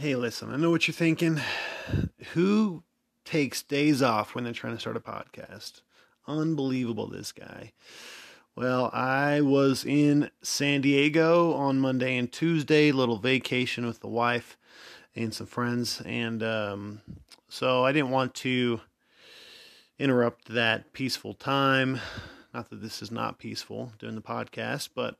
Hey, listen, I know what you're thinking. Who takes days off when they're trying to start a podcast? Unbelievable, this guy. Well, I was in San Diego on Monday and Tuesday, little vacation with the wife and some friends, and um, so I didn't want to interrupt that peaceful time. Not that this is not peaceful doing the podcast, but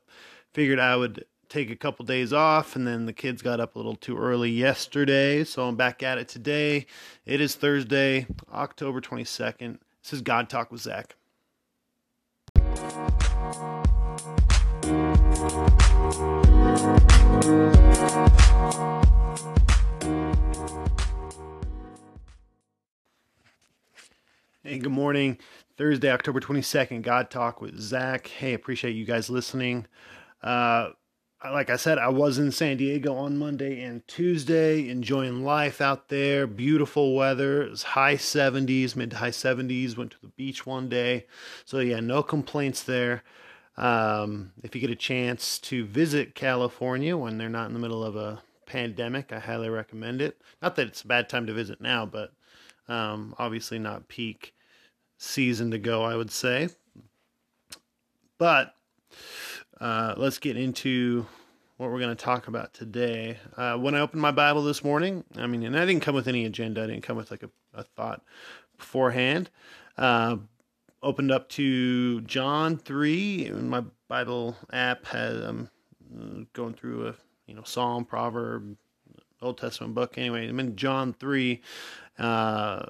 figured I would take a couple days off and then the kids got up a little too early yesterday so i'm back at it today it is thursday october 22nd this is god talk with zach Hey, good morning. Thursday, October 22nd, God Talk with Zach. Hey, appreciate you guys listening. Uh, like I said, I was in San Diego on Monday and Tuesday, enjoying life out there. Beautiful weather. It was high 70s, mid to high 70s. Went to the beach one day. So, yeah, no complaints there. Um, if you get a chance to visit California when they're not in the middle of a pandemic, I highly recommend it. Not that it's a bad time to visit now, but um, obviously not peak season to go, I would say. But uh, let's get into what we're going to talk about today. Uh, when I opened my Bible this morning, I mean, and I didn't come with any agenda, I didn't come with like a, a thought beforehand. Uh, opened up to John 3, and my Bible app has, um, going through a, you know, Psalm, Proverb, Old Testament book. Anyway, I'm in John 3, uh,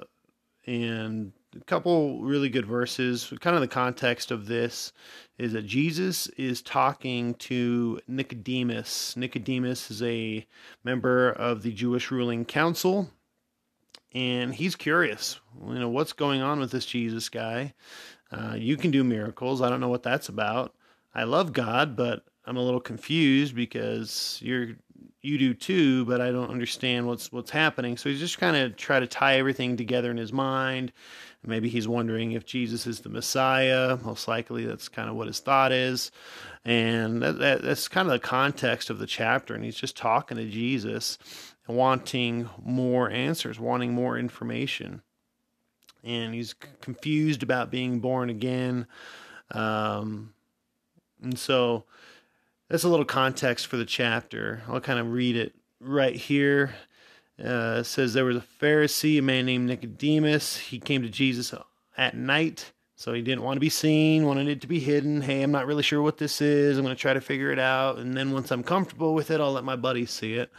and a couple really good verses. Kind of the context of this is that Jesus is talking to Nicodemus. Nicodemus is a member of the Jewish ruling council, and he's curious. You know, what's going on with this Jesus guy? Uh, you can do miracles. I don't know what that's about. I love God, but I'm a little confused because you're you do too, but I don't understand what's what's happening. So he's just kind of try to tie everything together in his mind. Maybe he's wondering if Jesus is the Messiah. Most likely, that's kind of what his thought is, and that, that, that's kind of the context of the chapter. And he's just talking to Jesus, wanting more answers, wanting more information, and he's confused about being born again. Um, and so that's a little context for the chapter. I'll kind of read it right here. Uh, it says there was a Pharisee, a man named Nicodemus. He came to Jesus at night, so he didn't want to be seen, wanted it to be hidden. Hey, I'm not really sure what this is. I'm going to try to figure it out, and then once I'm comfortable with it, I'll let my buddies see it.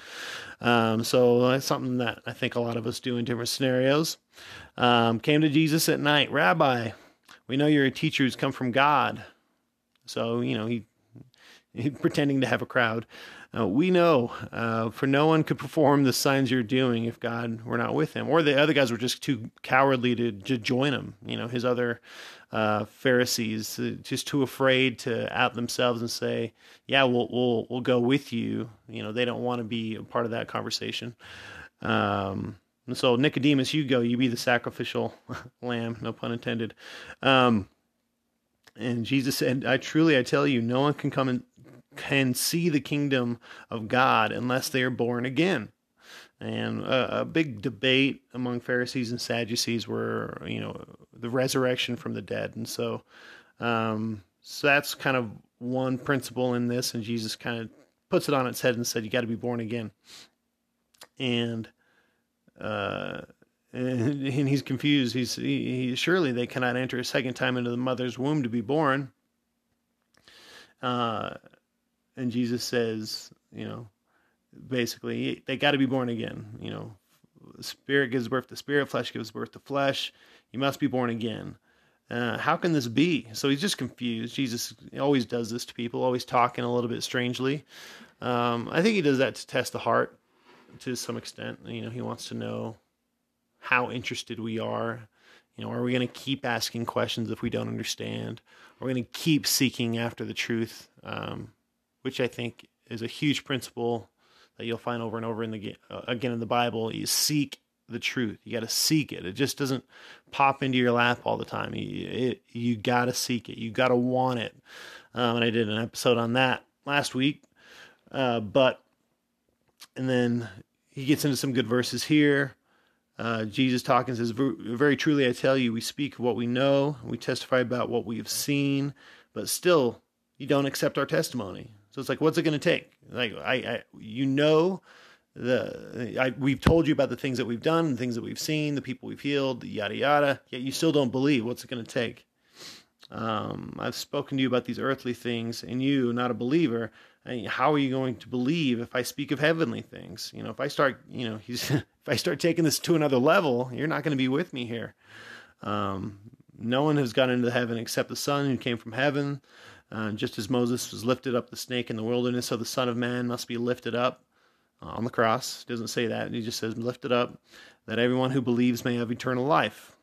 Um, so that's something that I think a lot of us do in different scenarios. Um, came to Jesus at night, Rabbi. We know you're a teacher who's come from God. So you know he pretending to have a crowd. Uh, we know, uh, for no one could perform the signs you're doing if God were not with him, or the other guys were just too cowardly to, to join him. You know, his other uh, Pharisees uh, just too afraid to out themselves and say, "Yeah, we'll we'll we'll go with you." You know, they don't want to be a part of that conversation. Um, and so Nicodemus, you go, you be the sacrificial lamb, no pun intended. Um, and Jesus said, "I truly, I tell you, no one can come in, can see the kingdom of God unless they are born again. And a, a, big debate among Pharisees and Sadducees were, you know, the resurrection from the dead. And so, um, so that's kind of one principle in this. And Jesus kind of puts it on its head and said, you got to be born again. And, uh, and, and he's confused. He's he, he, surely they cannot enter a second time into the mother's womb to be born. Uh, and Jesus says, you know, basically they got to be born again. You know, spirit gives birth to spirit, flesh gives birth to flesh. You must be born again. Uh, how can this be? So he's just confused. Jesus always does this to people, always talking a little bit strangely. Um, I think he does that to test the heart to some extent. You know, he wants to know how interested we are. You know, are we going to keep asking questions if we don't understand? Are we going to keep seeking after the truth? Um, which I think is a huge principle that you'll find over and over in the uh, again in the Bible. You seek the truth. You got to seek it. It just doesn't pop into your lap all the time. You, it, you got to seek it. You got to want it. Um, and I did an episode on that last week. Uh, but and then he gets into some good verses here. Uh, Jesus talking says, Very truly I tell you, we speak of what we know, we testify about what we have seen, but still you don't accept our testimony. So it's like, what's it going to take? Like, I, I, you know, the I, we've told you about the things that we've done, the things that we've seen, the people we've healed, yada yada. Yet you still don't believe. What's it going to take? Um, I've spoken to you about these earthly things, and you, not a believer, I mean, how are you going to believe if I speak of heavenly things? You know, if I start, you know, if I start taking this to another level, you're not going to be with me here. Um, no one has gone into heaven except the Son who came from heaven. Uh, just as Moses was lifted up the snake in the wilderness, so the Son of Man must be lifted up uh, on the cross. Doesn't say that. He just says, lifted up, that everyone who believes may have eternal life.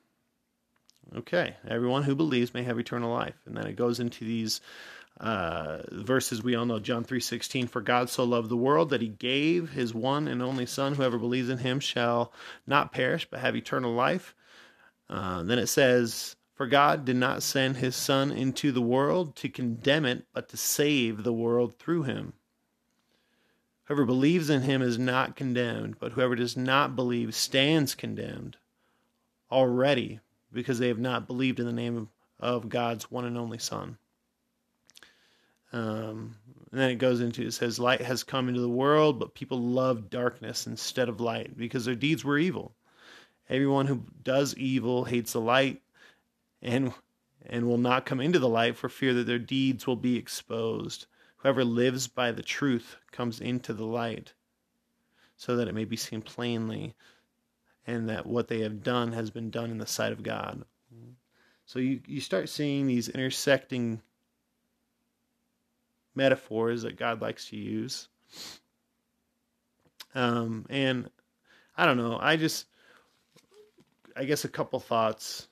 Okay, everyone who believes may have eternal life. And then it goes into these uh, verses we all know, John 3.16, For God so loved the world that he gave his one and only Son. Whoever believes in him shall not perish, but have eternal life. Uh, then it says, For God did not send his Son into the world to condemn it, but to save the world through him. Whoever believes in him is not condemned, but whoever does not believe stands condemned already because they have not believed in the name of, God's one and only Son. Um, and then it goes into it says, Light has come into the world, but people love darkness instead of light because their deeds were evil. Everyone who does evil hates the light and and will not come into the light for fear that their deeds will be exposed. Whoever lives by the truth comes into the light so that it may be seen plainly and that what they have done has been done in the sight of God. So you, you start seeing these intersecting metaphors that God likes to use. Um, and I don't know, I just, I guess a couple thoughts.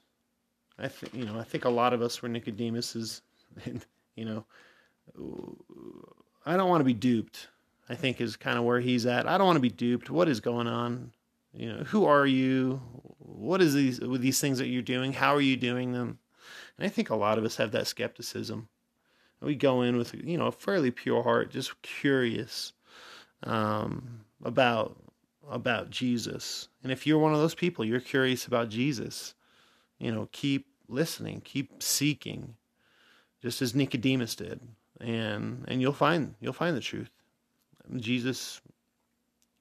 I think, you know, I think a lot of us were Nicodemuses, and, you know, I don't want to be duped. I think is kind of where he's at. I don't want to be duped. What is going on? You know, who are you? What is these with these things that you're doing? How are you doing them? And I think a lot of us have that skepticism. We go in with you know a fairly pure heart, just curious um, about about Jesus. And if you're one of those people, you're curious about Jesus. You know, keep listening, keep seeking, just as Nicodemus did, and and you'll find you'll find the truth. Jesus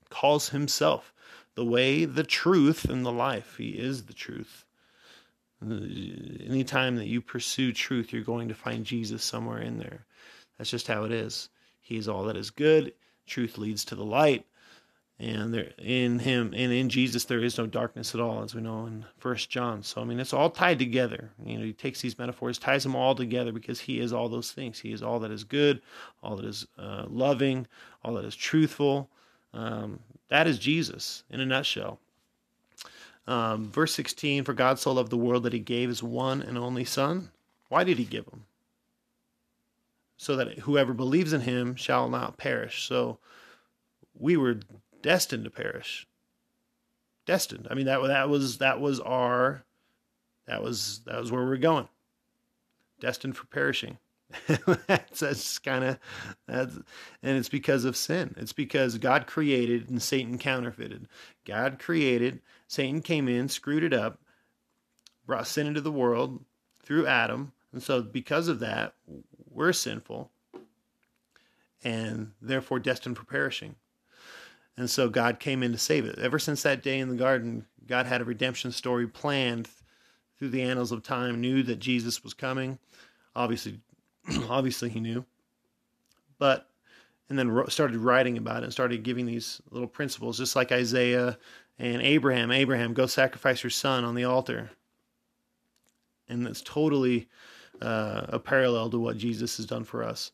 calls himself the way, the truth, and the life. He is the truth. Anytime that you pursue truth, you're going to find Jesus somewhere in there. That's just how it is. He is all that is good. Truth leads to the light. And there in him and in Jesus there is no darkness at all, as we know in First John. So I mean it's all tied together. You know, he takes these metaphors, ties them all together because he is all those things. He is all that is good, all that is uh, loving, all that is truthful. Um, that is Jesus in a nutshell. Um, verse 16 For God so loved the world that he gave his one and only Son. Why did he give him? So that whoever believes in him shall not perish. So we were destined to perish. Destined. I mean that that was that was our that was that was where we we're going. Destined for perishing. that's, that's kind of that's and it's because of sin. It's because God created and Satan counterfeited. God created, Satan came in, screwed it up, brought sin into the world through Adam, and so because of that, we're sinful and therefore destined for perishing. And so God came in to save it. Ever since that day in the garden, God had a redemption story planned through the annals of time, knew that Jesus was coming. Obviously, obviously he knew. But and then started writing about it and started giving these little principles, just like Isaiah and Abraham. Abraham, go sacrifice your son on the altar. And that's totally uh, a parallel to what Jesus has done for us.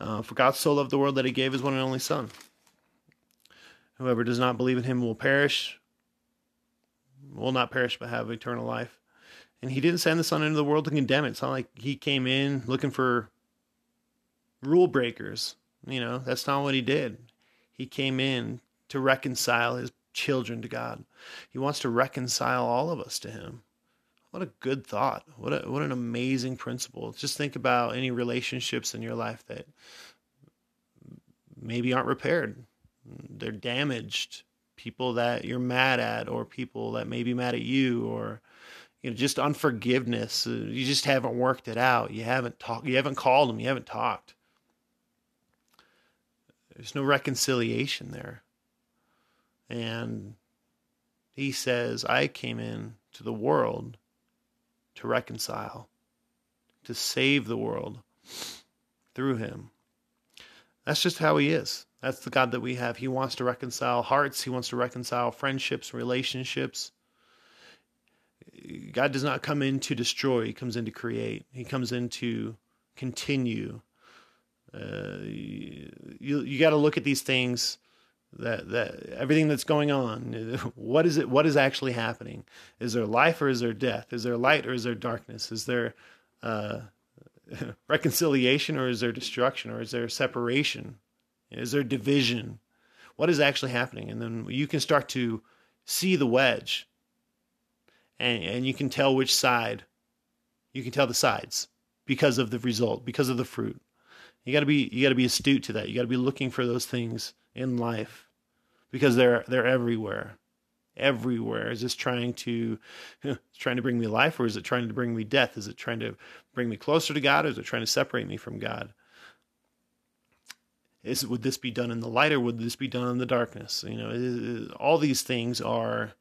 Uh, for God so loved the world that he gave his one and only son. Whoever does not believe in him will perish, will not perish but have eternal life. And he didn't send the son into the world to condemn it. It's not like he came in looking for rule breakers. You know, that's not what he did. He came in to reconcile his children to God. He wants to reconcile all of us to him. What a good thought. What a, what an amazing principle. Just think about any relationships in your life that maybe aren't repaired they're damaged people that you're mad at, or people that may be mad at you, or you know, just unforgiveness. Uh, you just haven't worked it out. You haven't talked. You haven't called them. You haven't talked. There's no reconciliation there. And he says, I came in to the world to reconcile, to save the world through him. That's just how he is. That's the God that we have. He wants to reconcile hearts, he wants to reconcile friendships, relationships. God does not come in to destroy, he comes in to create. He comes in to continue. Uh, you you got to look at these things that that everything that's going on what is it what is actually happening is there life or is there death is there light or is there darkness is there uh, reconciliation or is there destruction or is there separation is there division? What is actually happening? And then you can start to see the wedge. And and you can tell which side. You can tell the sides because of the result because of the fruit. You got to be you got to be astute to that. You got to be looking for those things in life because they're they're everywhere. Everywhere. Is this trying to trying to bring me life or is it trying to bring me death? Is it trying to bring me closer to god or is it trying to separate me from god is would this be done in the light or would this be done in the darkness you know all these things are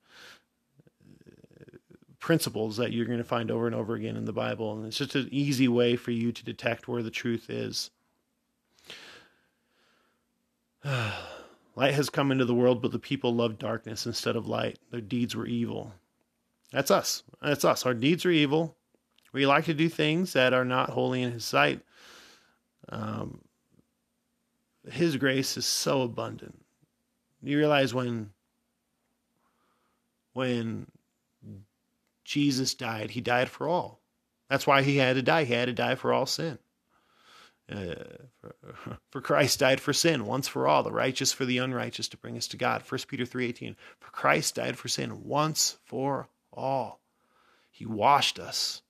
principles that you're going to find over and over again in the bible and it's just an easy way for you to detect where the truth is light has come into the world, but the people loved darkness instead of light. Their deeds were evil. That's us. That's us. Our deeds are evil. We like to do things that are not holy in His sight. Um, His grace is so abundant. You realize when when Jesus died, He died for all. That's why He had to die. He had to die for all sin. Uh, for, for, Christ died for sin once for all, the righteous for the unrighteous to bring us to God. 1 Peter 3:18. For Christ died for sin once for all. He washed us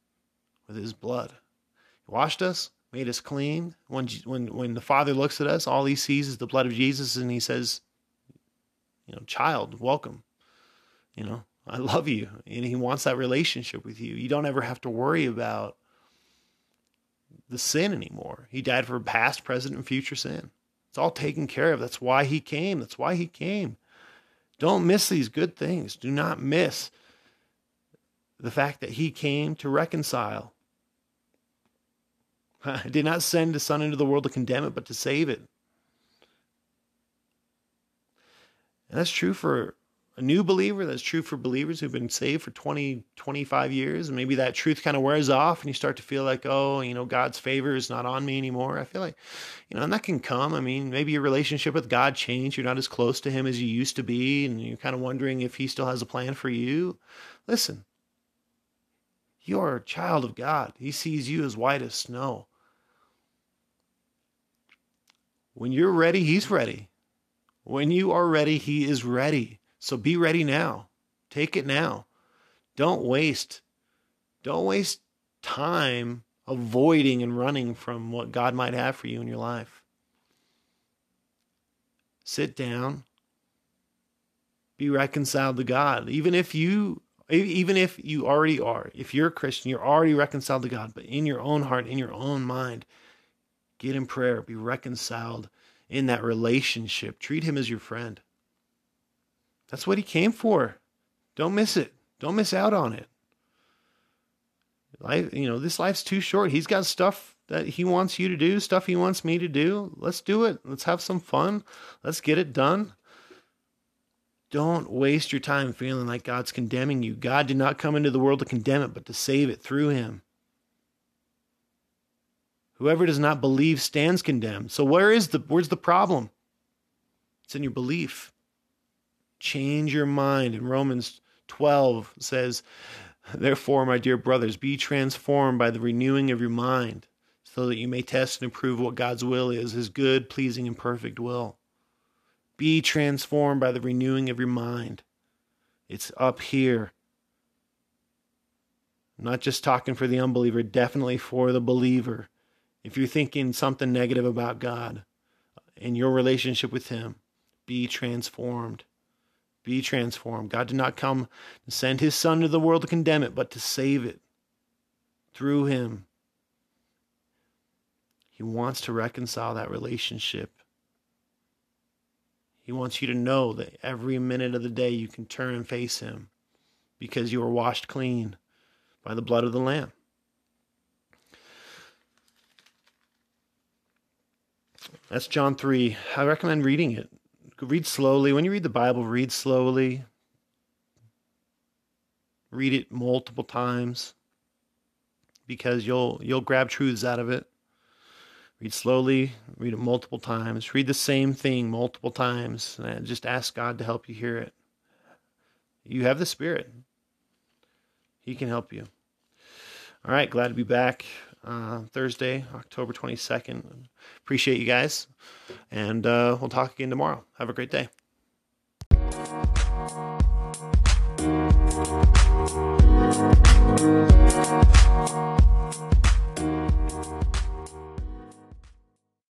with his blood. He washed us, made us clean. When when when the Father looks at us, all he sees is the blood of Jesus and he says, you know, child, welcome. You know, I love you. And he wants that relationship with you. You don't ever have to worry about the sin anymore. He died for past, present, and future sin. It's all taken care of. That's why he came. That's why he came. Don't miss these good things. Do not miss the fact that he came to reconcile. I did not send the Son into the world to condemn it, but to save it. And that's true for a new believer. That's true for believers who've been saved for 20, 25 years. And maybe that truth kind of wears off and you start to feel like, oh, you know, God's favor is not on me anymore. I feel like, you know, and that can come. I mean, maybe your relationship with God changed. You're not as close to Him as you used to be. And you're kind of wondering if He still has a plan for you. Listen, you're a child of God. He sees you as white as snow. When you're ready, He's ready. When you are ready, He is ready. So be ready now. Take it now. Don't waste don't waste time avoiding and running from what God might have for you in your life. Sit down. Be reconciled to God. Even if you even if you already are, if you're a Christian, you're already reconciled to God, but in your own heart, in your own mind, get in prayer, be reconciled in that relationship. Treat him as your friend. That's what he came for. Don't miss it. Don't miss out on it. Life, you know, this life's too short. He's got stuff that he wants you to do, stuff he wants me to do. Let's do it. Let's have some fun. Let's get it done. Don't waste your time feeling like God's condemning you. God did not come into the world to condemn it, but to save it through him. Whoever does not believe stands condemned. So where is the where's the problem? It's in your belief change your mind. And Romans 12 says, Therefore, my dear brothers, be transformed by the renewing of your mind, so that you may test and approve what God's will is, his good, pleasing, and perfect will. Be transformed by the renewing of your mind. It's up here. I'm not just talking for the unbeliever, definitely for the believer. If you're thinking something negative about God and your relationship with Him, be transformed. Be transformed. God did not come to send his son to the world to condemn it, but to save it through him. He wants to reconcile that relationship. He wants you to know that every minute of the day you can turn and face him because you are washed clean by the blood of the Lamb. That's John 3. I recommend reading it. Read slowly. When you read the Bible, read slowly. Read it multiple times because you'll you'll grab truths out of it. Read slowly, read it multiple times. Read the same thing multiple times and just ask God to help you hear it. You have the Spirit. He can help you. All right, glad to be back uh, Thursday, October 22nd. Appreciate you guys. And uh, we'll talk again tomorrow. Have a great day.